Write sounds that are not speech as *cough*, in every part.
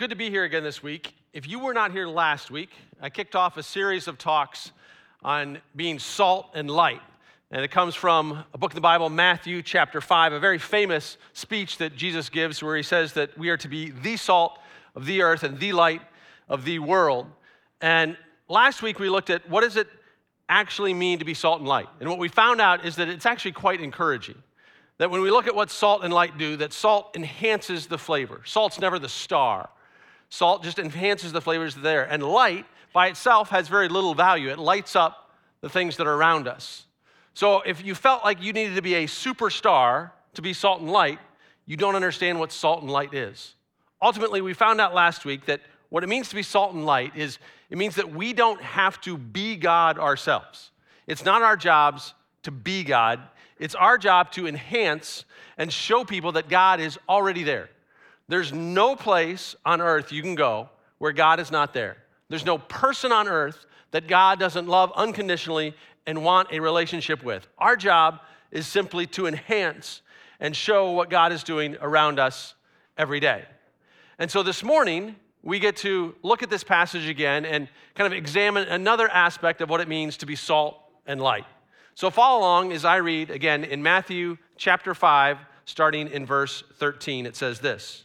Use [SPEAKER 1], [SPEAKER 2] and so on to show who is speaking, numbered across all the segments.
[SPEAKER 1] Good to be here again this week. If you were not here last week, I kicked off a series of talks on being salt and light. And it comes from a book in the Bible, Matthew chapter 5, a very famous speech that Jesus gives where he says that we are to be the salt of the earth and the light of the world. And last week we looked at what does it actually mean to be salt and light? And what we found out is that it's actually quite encouraging that when we look at what salt and light do, that salt enhances the flavor. Salt's never the star. Salt just enhances the flavors there. And light by itself has very little value. It lights up the things that are around us. So if you felt like you needed to be a superstar to be salt and light, you don't understand what salt and light is. Ultimately, we found out last week that what it means to be salt and light is it means that we don't have to be God ourselves. It's not our jobs to be God. It's our job to enhance and show people that God is already there. There's no place on earth you can go where God is not there. There's no person on earth that God doesn't love unconditionally and want a relationship with. Our job is simply to enhance and show what God is doing around us every day. And so this morning, we get to look at this passage again and kind of examine another aspect of what it means to be salt and light. So follow along as I read again in Matthew chapter 5, starting in verse 13. It says this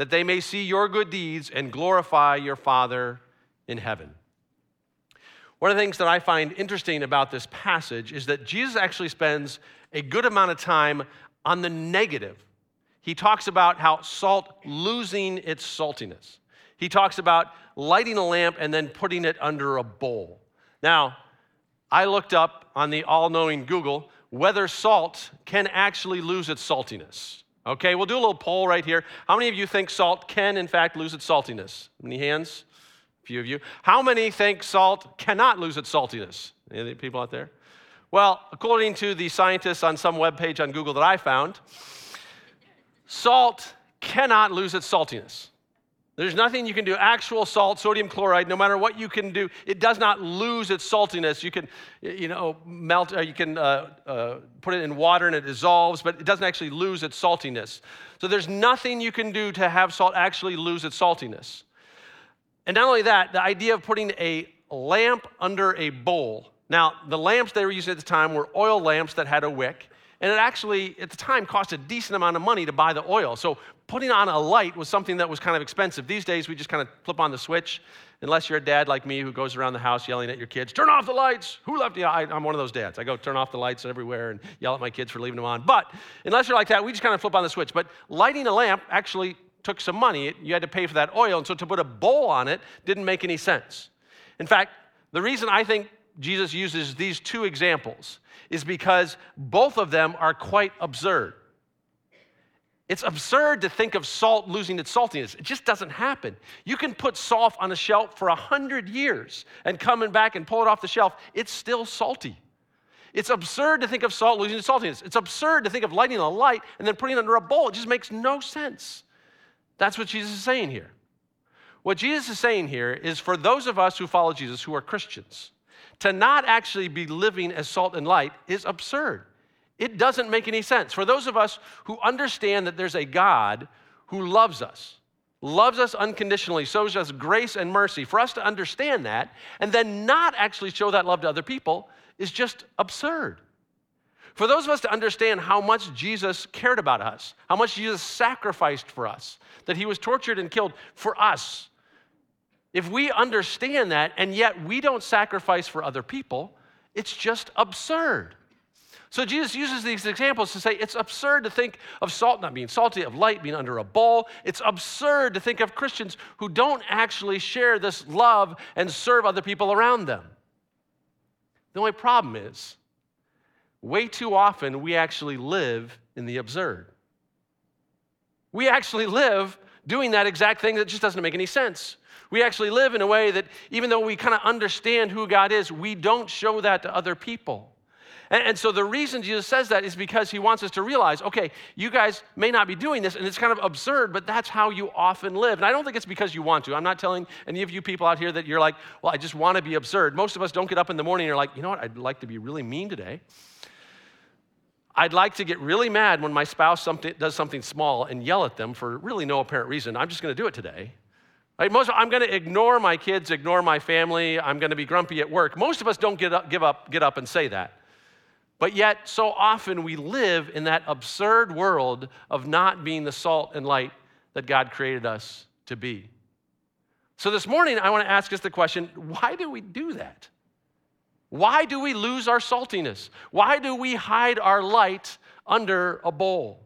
[SPEAKER 1] that they may see your good deeds and glorify your Father in heaven. One of the things that I find interesting about this passage is that Jesus actually spends a good amount of time on the negative. He talks about how salt losing its saltiness. He talks about lighting a lamp and then putting it under a bowl. Now, I looked up on the all knowing Google whether salt can actually lose its saltiness. Okay, we'll do a little poll right here. How many of you think salt can, in fact, lose its saltiness? Any hands? A few of you. How many think salt cannot lose its saltiness? Any people out there? Well, according to the scientists on some web page on Google that I found, salt cannot lose its saltiness. There's nothing you can do. Actual salt, sodium chloride, no matter what you can do, it does not lose its saltiness. You can, you know, melt, uh, you can uh, uh, put it in water and it dissolves, but it doesn't actually lose its saltiness. So there's nothing you can do to have salt actually lose its saltiness. And not only that, the idea of putting a lamp under a bowl. Now, the lamps they were using at the time were oil lamps that had a wick. And it actually, at the time, cost a decent amount of money to buy the oil. So putting on a light was something that was kind of expensive. These days, we just kind of flip on the switch, unless you're a dad like me who goes around the house yelling at your kids, turn off the lights. Who left you? I, am one of those dads. I go turn off the lights everywhere and yell at my kids for leaving them on. But unless you're like that, we just kind of flip on the switch. But lighting a lamp actually took some money. You had to pay for that oil. And so to put a bowl on it didn't make any sense. In fact, the reason I think Jesus uses these two examples is because both of them are quite absurd. It's absurd to think of salt losing its saltiness. It just doesn't happen. You can put salt on a shelf for a hundred years and coming back and pull it off the shelf, it's still salty. It's absurd to think of salt losing its saltiness. It's absurd to think of lighting a light and then putting it under a bowl. It just makes no sense. That's what Jesus is saying here. What Jesus is saying here is for those of us who follow Jesus, who are Christians, to not actually be living as salt and light is absurd. It doesn't make any sense. For those of us who understand that there's a God who loves us, loves us unconditionally, shows us grace and mercy, for us to understand that and then not actually show that love to other people is just absurd. For those of us to understand how much Jesus cared about us, how much Jesus sacrificed for us, that he was tortured and killed for us, if we understand that and yet we don't sacrifice for other people, it's just absurd. So Jesus uses these examples to say it's absurd to think of salt not being salty, of light being under a bowl. It's absurd to think of Christians who don't actually share this love and serve other people around them. The only problem is, way too often we actually live in the absurd. We actually live doing that exact thing that just doesn't make any sense. We actually live in a way that, even though we kind of understand who God is, we don't show that to other people. And, and, so the reason Jesus says that is because he wants us to realize okay, you guys may not be doing this, and it's kind of absurd, but that's how you often live. And I don't think it's because you want to. I'm not telling any of you people out here that you're like, well, I just want to be absurd. Most of us don't get up in the morning and you're like, you know what, I'd like to be really mean today. I'd like to get really mad when my spouse something, does something small and yell at them for really no apparent reason. I'm just going to do it today. Right? Most, I'm going to ignore my kids, ignore my family. I'm going to be grumpy at work. Most of us don't get up, give up, get up and say that. But yet, so often we live in that absurd world of not being the salt and light that God created us to be. So, this morning, I want to ask us the question why do we do that? Why do we lose our saltiness? Why do we hide our light under a bowl?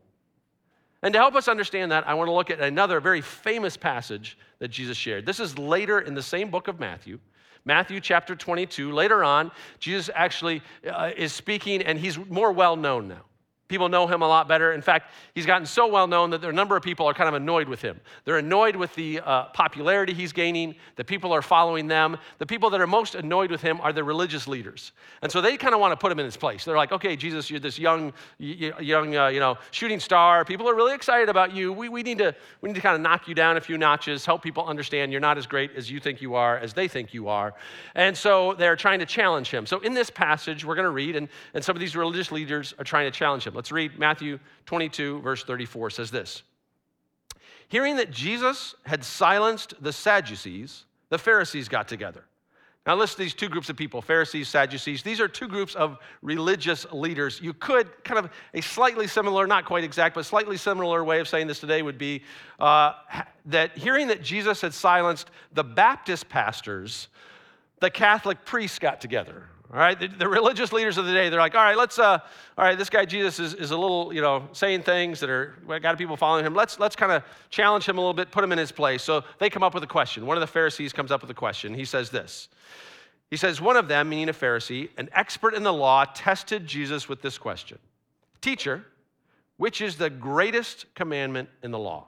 [SPEAKER 1] And to help us understand that, I want to look at another very famous passage that Jesus shared. This is later in the same book of Matthew. Matthew chapter 22. Later on, Jesus actually uh, is speaking, and he's more well known now. People know him a lot better. In fact, he's gotten so well known that a number of people are kind of annoyed with him. They're annoyed with the uh, popularity he's gaining, the people are following them. The people that are most annoyed with him are the religious leaders. And so they kind of want to put him in his place. They're like, okay, Jesus, you're this young, young uh, you know, shooting star. People are really excited about you. We, we, need to, we need to kind of knock you down a few notches, help people understand you're not as great as you think you are, as they think you are. And so they're trying to challenge him. So in this passage, we're going to read, and, and some of these religious leaders are trying to challenge him. Let's read Matthew 22, verse 34 says this Hearing that Jesus had silenced the Sadducees, the Pharisees got together. Now, list these two groups of people Pharisees, Sadducees. These are two groups of religious leaders. You could, kind of a slightly similar, not quite exact, but slightly similar way of saying this today would be uh, that hearing that Jesus had silenced the Baptist pastors, the Catholic priests got together. All right, the, the, religious leaders of the day, they're like, all right, let's, uh, all right, this guy Jesus is, is a little, you know, saying things that are, got people following him. Let's, let's kind of challenge him a little bit, put him in his place. So they come up with a question. One of the Pharisees comes up with a question. He says this He says, one of them, meaning a Pharisee, an expert in the law, tested Jesus with this question Teacher, which is the greatest commandment in the law?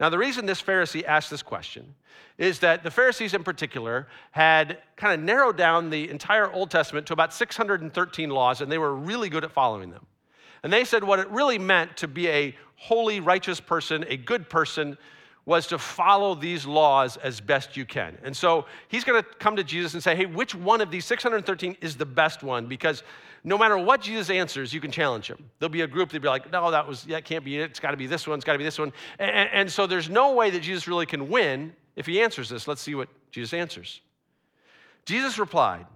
[SPEAKER 1] Now, the reason this Pharisee asked this question is that the Pharisees in particular had kind of narrowed down the entire Old Testament to about 613 laws, and they were really good at following them. And they said what it really meant to be a holy, righteous person, a good person, was to follow these laws as best you can. And so he's going to come to Jesus and say, hey, which one of these 613 is the best one? Because no matter what Jesus answers, you can challenge him. There'll be a group that'll be like, no, that was that can't be it. It's got to be this one. It's got to be this one. And, and so there's no way that Jesus really can win if he answers this. Let's see what Jesus answers. Jesus replied,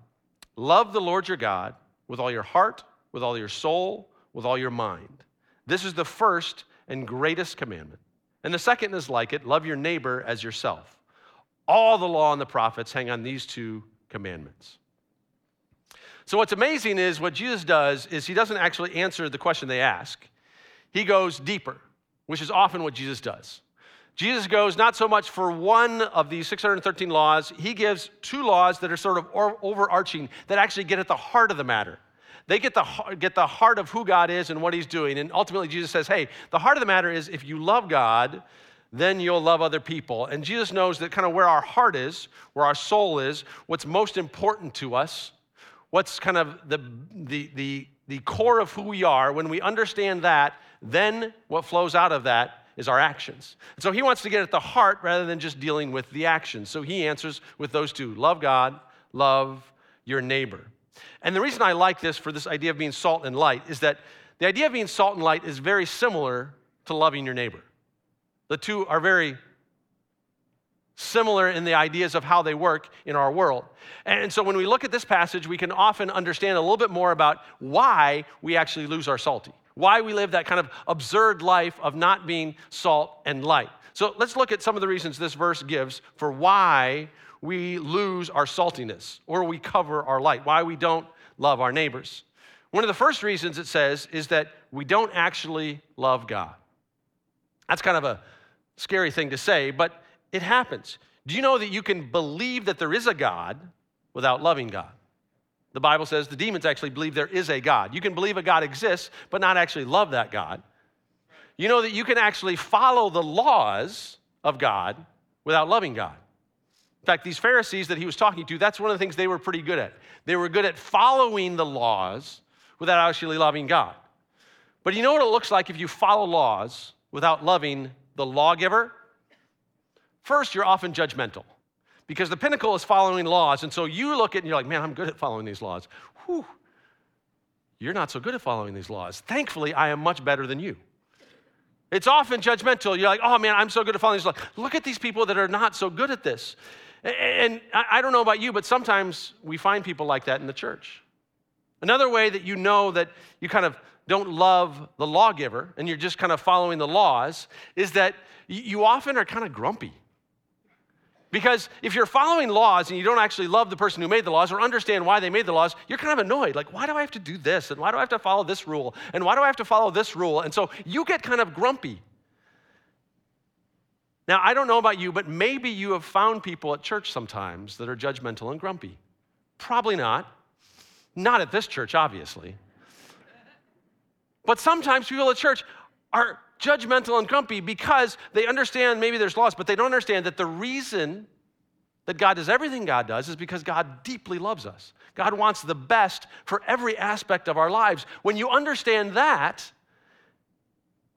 [SPEAKER 1] "Love the Lord your God with all your heart, with all your soul, with all your mind. This is the first and greatest commandment. And the second is like it love your neighbor as yourself. All the law and the prophets hang on these two commandments. So, what's amazing is what Jesus does is he doesn't actually answer the question they ask, he goes deeper, which is often what Jesus does. Jesus goes not so much for one of these 613 laws, he gives two laws that are sort of overarching that actually get at the heart of the matter. They get the, get the heart of who God is and what he's doing. And ultimately, Jesus says, hey, the heart of the matter is if you love God, then you'll love other people. And Jesus knows that kind of where our heart is, where our soul is, what's most important to us, what's kind of the, the, the, the core of who we are, when we understand that, then what flows out of that is our actions. So he wants to get at the heart rather than just dealing with the actions. So he answers with those two love God, love your neighbor. And the reason I like this for this idea of being salt and light is that the idea of being salt and light is very similar to loving your neighbor. The two are very similar in the ideas of how they work in our world. And so when we look at this passage, we can often understand a little bit more about why we actually lose our salty, why we live that kind of absurd life of not being salt and light. So let's look at some of the reasons this verse gives for why we lose our saltiness or we cover our light, why we don't love our neighbors. One of the first reasons it says is that we don't actually love God. That's kind of a scary thing to say, but it happens. Do you know that you can believe that there is a God without loving God? The Bible says the demons actually believe there is a God. You can believe a God exists, but not actually love that God. you know that you can actually follow the laws of God without loving God. In fact, these Pharisees that he was talking to, that's one of the things they were pretty good at. They were good at following the laws without actually loving God. But you know what it looks like if you follow laws without loving the lawgiver? First, you're often judgmental because the pinnacle is following laws. And so you look at it and you're like, man, I'm good at following these laws. Whew. You're not so good at following these laws. Thankfully, I am much better than you. It's often judgmental. You're like, oh man, I'm so good at following these laws. Look at these people that are not so good at this. And I don't know about you, but sometimes we find people like that in the church. Another way that you know that you kind of don't love the lawgiver and you're just kind of following the laws is that you often are kind of grumpy. Because if you're following laws and you don't actually love the person who made the laws or understand why they made the laws, you're kind of annoyed. Like, why do I have to do this? And why do I have to follow this rule? And why do I have to follow this rule? And so you get kind of grumpy. Now, I don't know about you, but maybe you have found people at church sometimes that are judgmental and grumpy. Probably not. Not at this church, obviously. But sometimes people at church are judgmental and grumpy because they understand maybe there's loss, but they don't understand that the reason that God does everything God does is because God deeply loves us. God wants the best for every aspect of our lives. When you understand that,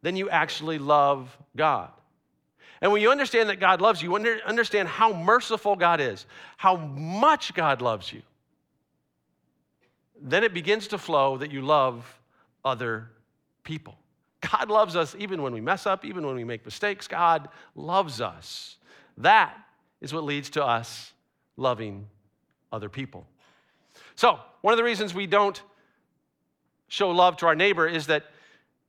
[SPEAKER 1] then you actually love God. And when you understand that God loves you, you understand how merciful God is, how much God loves you, then it begins to flow that you love other people. God loves us even when we mess up, even when we make mistakes. God loves us. That is what leads to us loving other people. So, one of the reasons we don't show love to our neighbor is that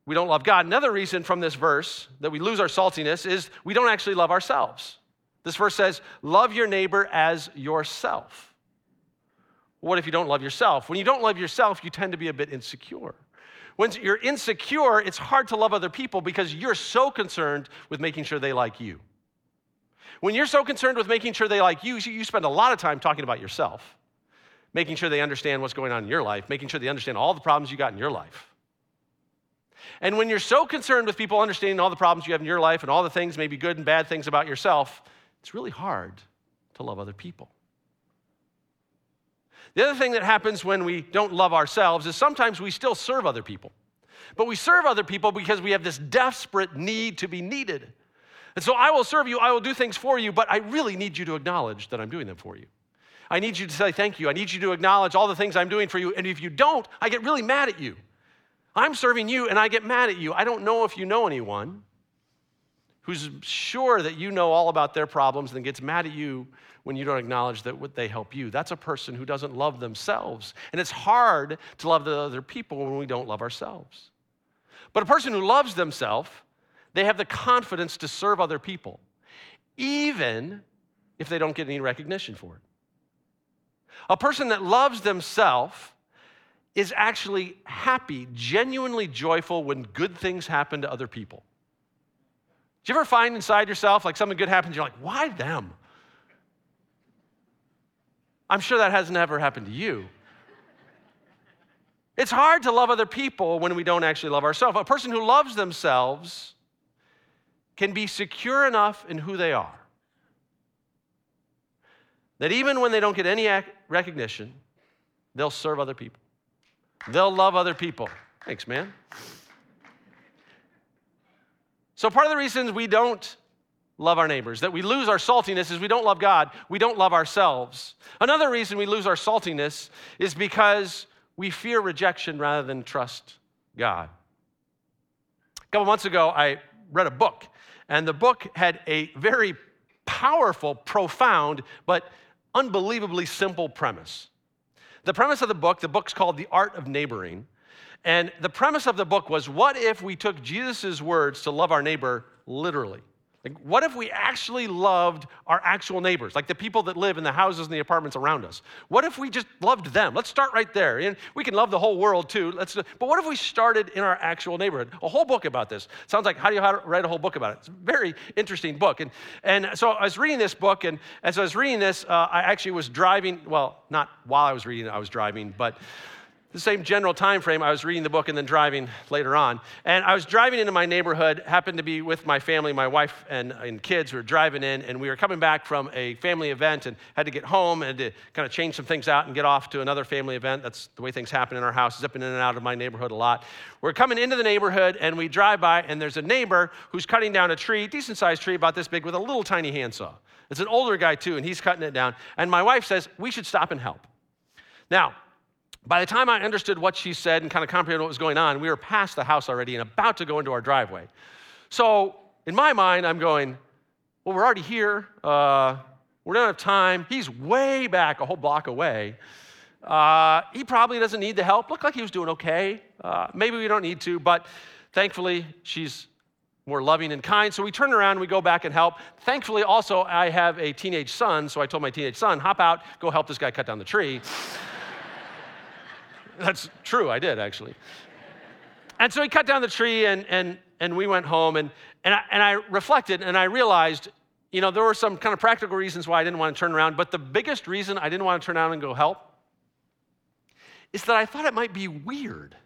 [SPEAKER 1] we don't love God. Another reason from this verse that we lose our saltiness is we don't actually love ourselves. This verse says, Love your neighbor as yourself. What if you don't love yourself? When you don't love yourself, you tend to be a bit insecure. When you're insecure, it's hard to love other people because you're so concerned with making sure they like you. When you're so concerned with making sure they like you, you spend a lot of time talking about yourself, making sure they understand what's going on in your life, making sure they understand all the problems you got in your life. And when you're so concerned with people understanding all the problems you have in your life and all the things, maybe good and bad things about yourself, it's really hard to love other people. The other thing that happens when we don't love ourselves is sometimes we still serve other people. But we serve other people because we have this desperate need to be needed. And so I will serve you, I will do things for you, but I really need you to acknowledge that I'm doing them for you. I need you to say thank you. I need you to acknowledge all the things I'm doing for you. And if you don't, I get really mad at you. I'm serving you and I get mad at you. I don't know if you know anyone who's sure that you know all about their problems and gets mad at you when you don't acknowledge that they help you. That's a person who doesn't love themselves. And it's hard to love the other people when we don't love ourselves. But a person who loves themselves, they have the confidence to serve other people, even if they don't get any recognition for it. A person that loves themselves is actually happy, genuinely joyful when good things happen to other people. Do you ever find inside yourself like something good happens, you're like, why them? I'm sure that has never happened to you. It's hard to love other people when we don't actually love ourselves. A person who loves themselves can be secure enough in who they are that even when they don't get any recognition, they'll serve other people. They'll love other people. Thanks, man. So, part of the reasons we don't love our neighbors, that we lose our saltiness is we don't love God, we don't love ourselves. Another reason we lose our saltiness is because we fear rejection rather than trust God. A couple months ago, I read a book, and the book had a very powerful, profound, but unbelievably simple premise. The premise of the book, the book's called The Art of Neighboring. And the premise of the book was what if we took Jesus' words to love our neighbor literally? Like, what if we actually loved our actual neighbors, like the people that live in the houses and the apartments around us? What if we just loved them? Let's start right there. And we can love the whole world too. Let's, but what if we started in our actual neighborhood? A whole book about this. Sounds like how do you write a whole book about it? It's a very interesting book. And, and so I was reading this book, and as I was reading this, uh, I actually was driving, well, not while I was reading I was driving, but the same general time frame, I was reading the book and then driving later on. And I was driving into my neighborhood, happened to be with my family, my wife and, and kids were driving in, and we were coming back from a family event and had to get home and to kind of change some things out and get off to another family event. That's the way things happen in our house, zipping in and out of my neighborhood a lot. We're coming into the neighborhood and we drive by, and there's a neighbor who's cutting down a tree, decent sized tree about this big, with a little tiny handsaw. It's an older guy too, and he's cutting it down. And my wife says, We should stop and help. Now, by the time I understood what she said and kind of comprehended what was going on, we were past the house already and about to go into our driveway. So, in my mind, I'm going, well, we're already here. Uh, we don't have time. He's way back a whole block away. Uh, he probably doesn't need the help. Looked like he was doing okay. Uh, maybe we don't need to, but thankfully, she's more loving and kind. So we turn around and we go back and help. Thankfully, also, I have a teenage son, so I told my teenage son, hop out, go help this guy cut down the tree. *laughs* That's true, I did actually. And so he cut down the tree and, and, and we went home and, and, I, and I reflected and I realized, you know, there were some kind of practical reasons why I didn't want to turn around, but the biggest reason I didn't want to turn around and go help is that I thought it might be weird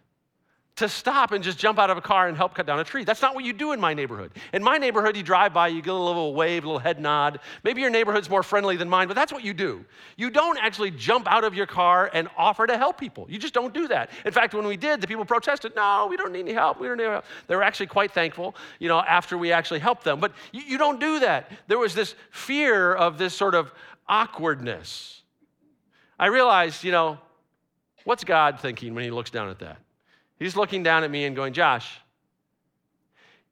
[SPEAKER 1] to stop and just jump out of a car and help cut down a tree. That's not what you do in my neighborhood. In my neighborhood, you drive by, you get a little wave, a little head nod. Maybe your neighborhood's more friendly than mine, but that's what you do. You don't actually jump out of your car and offer to help people. You just don't do that. In fact, when we did, the people protested, no, we don't need any help. We don't need help. They were actually quite thankful, you know, after we actually helped them. But you, you don't do that. There was this fear of this sort of awkwardness. I realized, you know, what's God thinking when he looks down at that? He's looking down at me and going, Josh,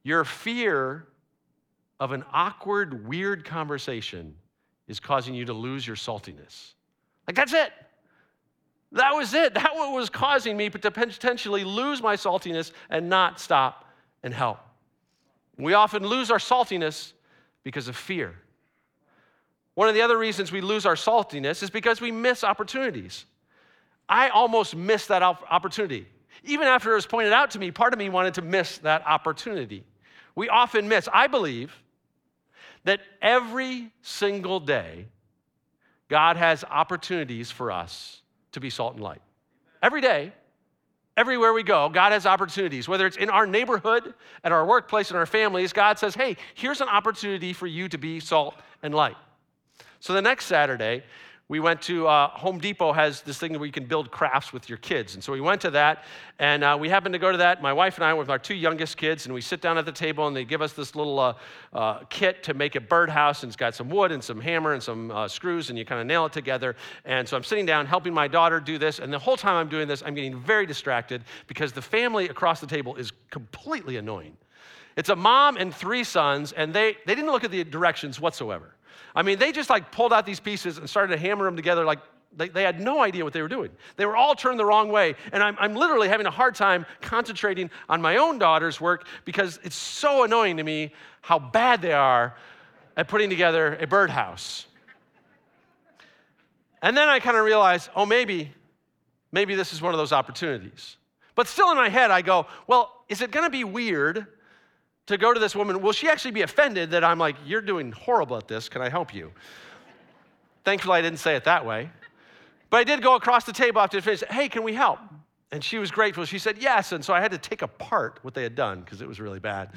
[SPEAKER 1] your fear of an awkward, weird conversation is causing you to lose your saltiness. Like, that's it. That was it. That was causing me to potentially lose my saltiness and not stop and help. We often lose our saltiness because of fear. One of the other reasons we lose our saltiness is because we miss opportunities. I almost missed that opportunity. Even after it was pointed out to me, part of me wanted to miss that opportunity. We often miss. I believe that every single day, God has opportunities for us to be salt and light. Every day, everywhere we go, God has opportunities. Whether it's in our neighborhood, at our workplace, in our families, God says, hey, here's an opportunity for you to be salt and light. So the next Saturday, we went to uh, Home Depot has this thing where you can build crafts with your kids. And so we went to that, and uh, we happened to go to that. My wife and I were with our two youngest kids, and we sit down at the table, and they give us this little uh, uh kit to make a birdhouse, and it's got some wood and some hammer and some uh, screws, and you kind of nail it together. And so I'm sitting down helping my daughter do this, and the whole time I'm doing this, I'm getting very distracted because the family across the table is completely annoying. It's a mom and three sons, and they, they didn't look at the directions whatsoever. I mean, they just like pulled out these pieces and started to hammer them together like they, they, had no idea what they were doing. They were all turned the wrong way. And I'm, I'm literally having a hard time concentrating on my own daughter's work because it's so annoying to me how bad they are at putting together a birdhouse. And then I kind of realized, oh, maybe, maybe this is one of those opportunities. But still in my head, I go, well, is it going to be weird to go to this woman, will she actually be offended that I'm like, you're doing horrible at this, can I help you? Thankfully, I didn't say it that way. But I did go across the table after the finish, hey, can we help? And she was grateful. She said yes. And so I had to take apart what they had done because it was really bad.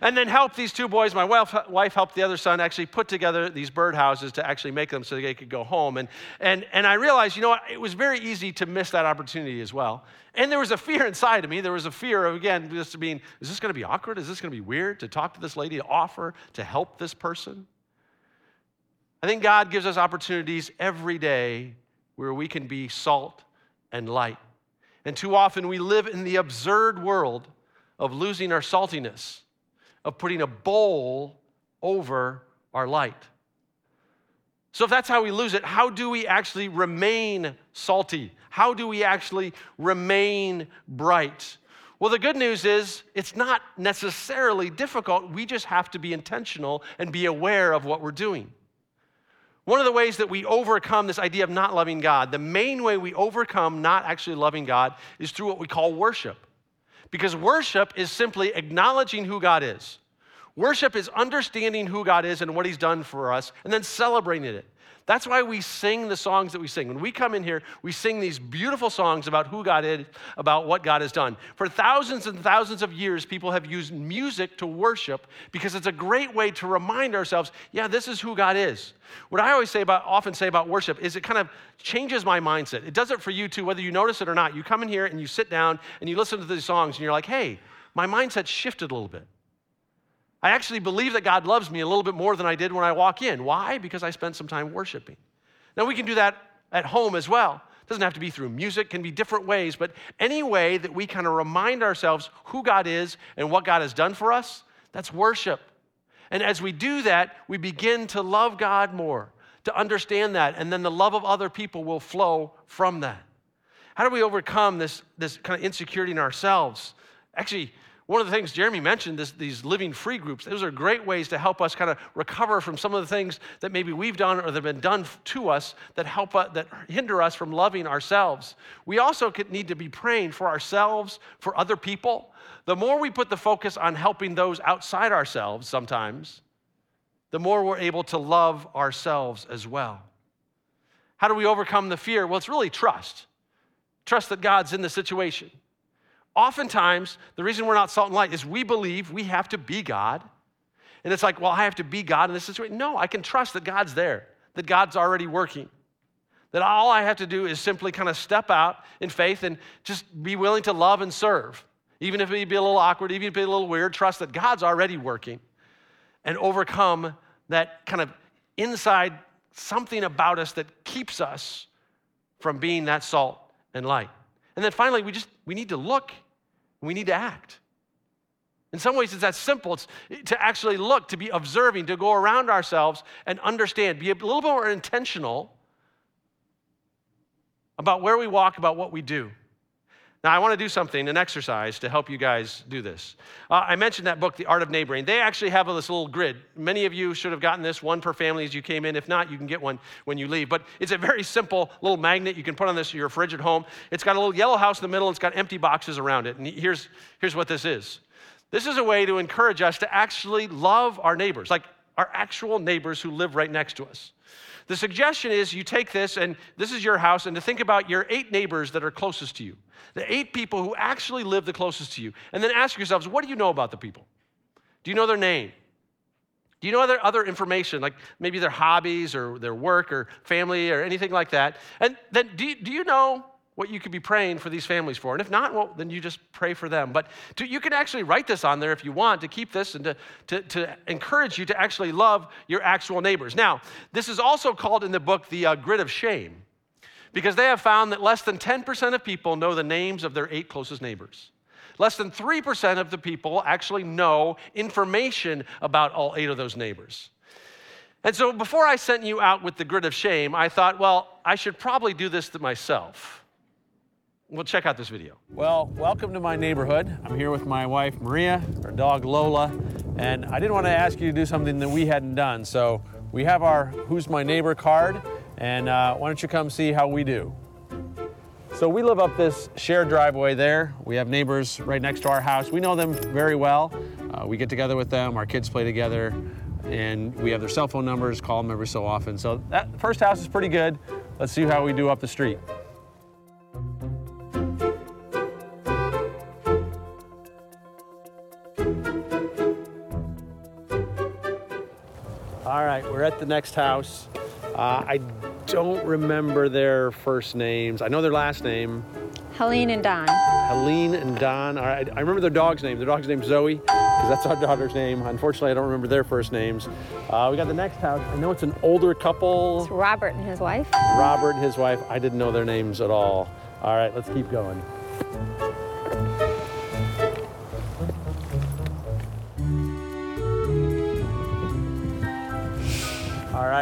[SPEAKER 1] And then help these two boys. My wife helped the other son actually put together these birdhouses to actually make them so they could go home. And, and, and I realized, you know what? It was very easy to miss that opportunity as well. And there was a fear *laughs* inside of me. There was a fear of, again, just being, is this going to be awkward? Is this going to be weird to talk to this lady, to offer to help this person? I think God gives us opportunities every day where we can be salt and light. And too often we live in the absurd world of losing our saltiness, of putting a bowl over our light. So, if that's how we lose it, how do we actually remain salty? How do we actually remain bright? Well, the good news is it's not necessarily difficult. We just have to be intentional and be aware of what we're doing. One of the ways that we overcome this idea of not loving God, the main way we overcome not actually loving God is through what we call worship. Because worship is simply acknowledging who God is. Worship is understanding who God is and what He's done for us, and then celebrating it. That's why we sing the songs that we sing. When we come in here, we sing these beautiful songs about who God is, about what God has done. For thousands and thousands of years, people have used music to worship because it's a great way to remind ourselves, yeah, this is who God is. What I always say about, often say about worship is it kind of changes my mindset. It does it for you too, whether you notice it or not. You come in here and you sit down and you listen to these songs and you're like, hey, my mindset shifted a little bit. I actually believe that God loves me a little bit more than I did when I walk in. Why? Because I spent some time worshiping. Now, we can do that at home as well. It doesn't have to be through music, can be different ways, but any way that we kind of remind ourselves who God is and what God has done for us, that's worship. And as we do that, we begin to love God more, to understand that, and then the love of other people will flow from that. How do we overcome this, this kind of insecurity in ourselves? Actually, one of the things Jeremy mentioned, this, these living free groups, those are great ways to help us kind of recover from some of the things that maybe we've done or that have been done to us that help us, that hinder us from loving ourselves. We also need to be praying for ourselves, for other people. The more we put the focus on helping those outside ourselves sometimes, the more we're able to love ourselves as well. How do we overcome the fear? Well, it's really trust. Trust that God's in the situation. Oftentimes, the reason we're not salt and light is we believe we have to be God. And it's like, well, I have to be God in this situation. No, I can trust that God's there, that God's already working. That all I have to do is simply kind of step out in faith and just be willing to love and serve. Even if it be a little awkward, even if it be a little weird, trust that God's already working and overcome that kind of inside something about us that keeps us from being that salt and light. And then finally, we just we need to look, we need to act. In some ways, it's that simple. It's to actually look, to be observing, to go around ourselves and understand, be a little bit more intentional about where we walk, about what we do. Now, I want to do something, an exercise to help you guys do this. Uh, I mentioned that book, The Art of Neighboring. They actually have this little grid. Many of you should have gotten this, one per family as you came in. If not, you can get one when you leave. But it's a very simple little magnet you can put on this your fridge at home. It's got a little yellow house in the middle, it's got empty boxes around it. And here's, here's what this is this is a way to encourage us to actually love our neighbors, like our actual neighbors who live right next to us. The suggestion is you take this, and this is your house, and to think about your eight neighbors that are closest to you the eight people who actually live the closest to you. And then ask yourselves, what do you know about the people? Do you know their name? Do you know other, other information, like maybe their hobbies or their work or family or anything like that? And then do you, do you know what you could be praying for these families for? And if not, well, then you just pray for them. But to, you can actually write this on there if you want to keep this and to, to, to, encourage you to actually love your actual neighbors. Now, this is also called in the book the uh, grid of shame because they have found that less than 10% of people know the names of their eight closest neighbors. Less than 3% of the people actually know information about all eight of those neighbors. And so before I sent you out with the grid of shame, I thought, well, I should probably do this to myself. Well, check out this video. Well, welcome to my neighborhood. I'm here with my wife, Maria, our dog, Lola, and I didn't want to ask you to do something that we hadn't done. So we have our Who's My Neighbor card, and uh, why don't you come see how we do? So we live up this shared driveway there. We have neighbors right next to our house. We know them very well. Uh, we get together with them, our kids play together, and we have their cell phone numbers, call them every so often. So that first house is pretty good. Let's see how we do up the street. All right, we're at the next house. Uh, I don't remember their first names. I know their last name.
[SPEAKER 2] Helene and Don.
[SPEAKER 1] Helene and Don. All right, I remember their dog's name. Their dog's name Zoe, because that's our daughter's name. Unfortunately, I don't remember their first names. Uh, we got the next house. I know it's an older couple.
[SPEAKER 2] It's Robert and his wife.
[SPEAKER 1] Robert and his wife. I didn't know their names at all. All right, let's keep going.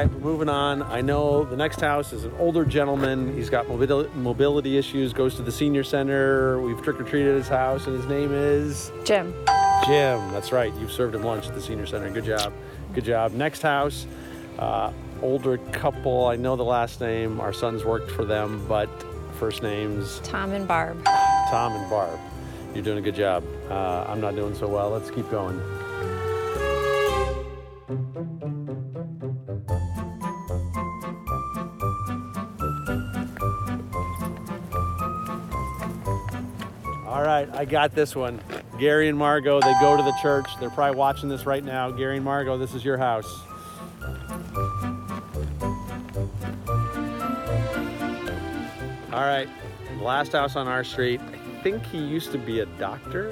[SPEAKER 1] All right, moving on. I know the next house is an older gentleman. He's got mobility issues, goes to the senior center. We've trick or treated his house, and his name is
[SPEAKER 2] Jim.
[SPEAKER 1] Jim, that's right. You've served him lunch at the senior center. Good job. Good job. Next house, uh, older couple. I know the last name. Our sons worked for them, but first names
[SPEAKER 2] Tom and Barb.
[SPEAKER 1] Tom and Barb. You're doing a good job. Uh, I'm not doing so well. Let's keep going. I got this one. Gary and Margot, they go to the church. They're probably watching this right now. Gary and Margot, this is your house. All right, last house on our street. I think he used to be a doctor.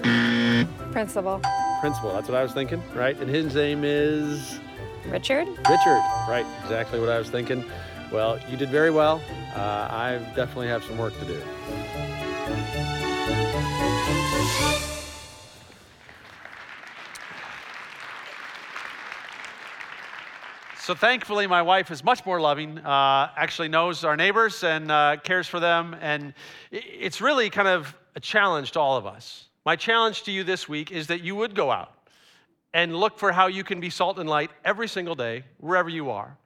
[SPEAKER 2] Principal.
[SPEAKER 1] Principal, that's what I was thinking, right? And his name is
[SPEAKER 2] Richard.
[SPEAKER 1] Richard. Right, exactly what I was thinking. Well, you did very well. Uh, I definitely have some work to do. So thankfully, my wife is much more loving, uh, actually knows our neighbors and uh, cares for them. And it's really kind of a challenge to all of us. My challenge to you this week is that you would go out and look for how you can be salt and light every single day, wherever you are,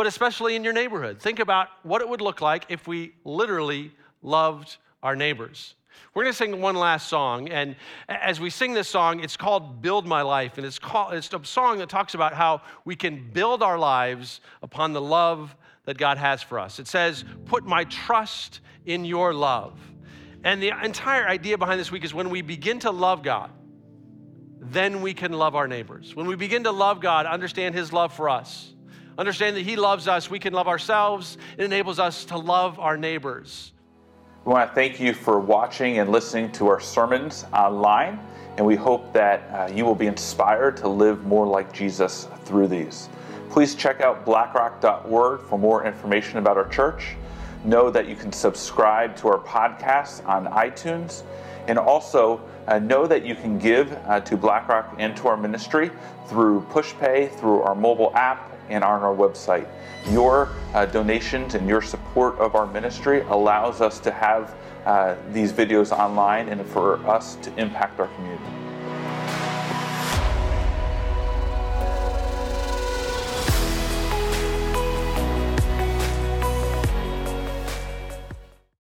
[SPEAKER 1] but especially in your neighborhood. Think about what it would look like if we literally loved our neighbors. We're going to sing one last song, and as we sing this song, it's called Build My Life, and it's, called, it's a song that talks about how we can build our lives upon the love that God has for us. It says, Put my trust in your love. And the entire idea behind this week is when we begin to love God, then we can love our neighbors. When we begin to love God, understand His love for us, understand that He loves us, we can love ourselves. It enables us to love our neighbors.
[SPEAKER 3] We want to thank you for watching and listening to our sermons online, and we hope that uh, you will be inspired to live more like Jesus through these. Please check out blackrock.org for more information about our church. Know that you can subscribe to our podcast on iTunes, and also uh, know that you can give uh, to BlackRock and to our ministry through PushPay, through our mobile app, and on our website. Your uh, donations and your support of our ministry allows us to have uh, these videos online and for us to impact our community.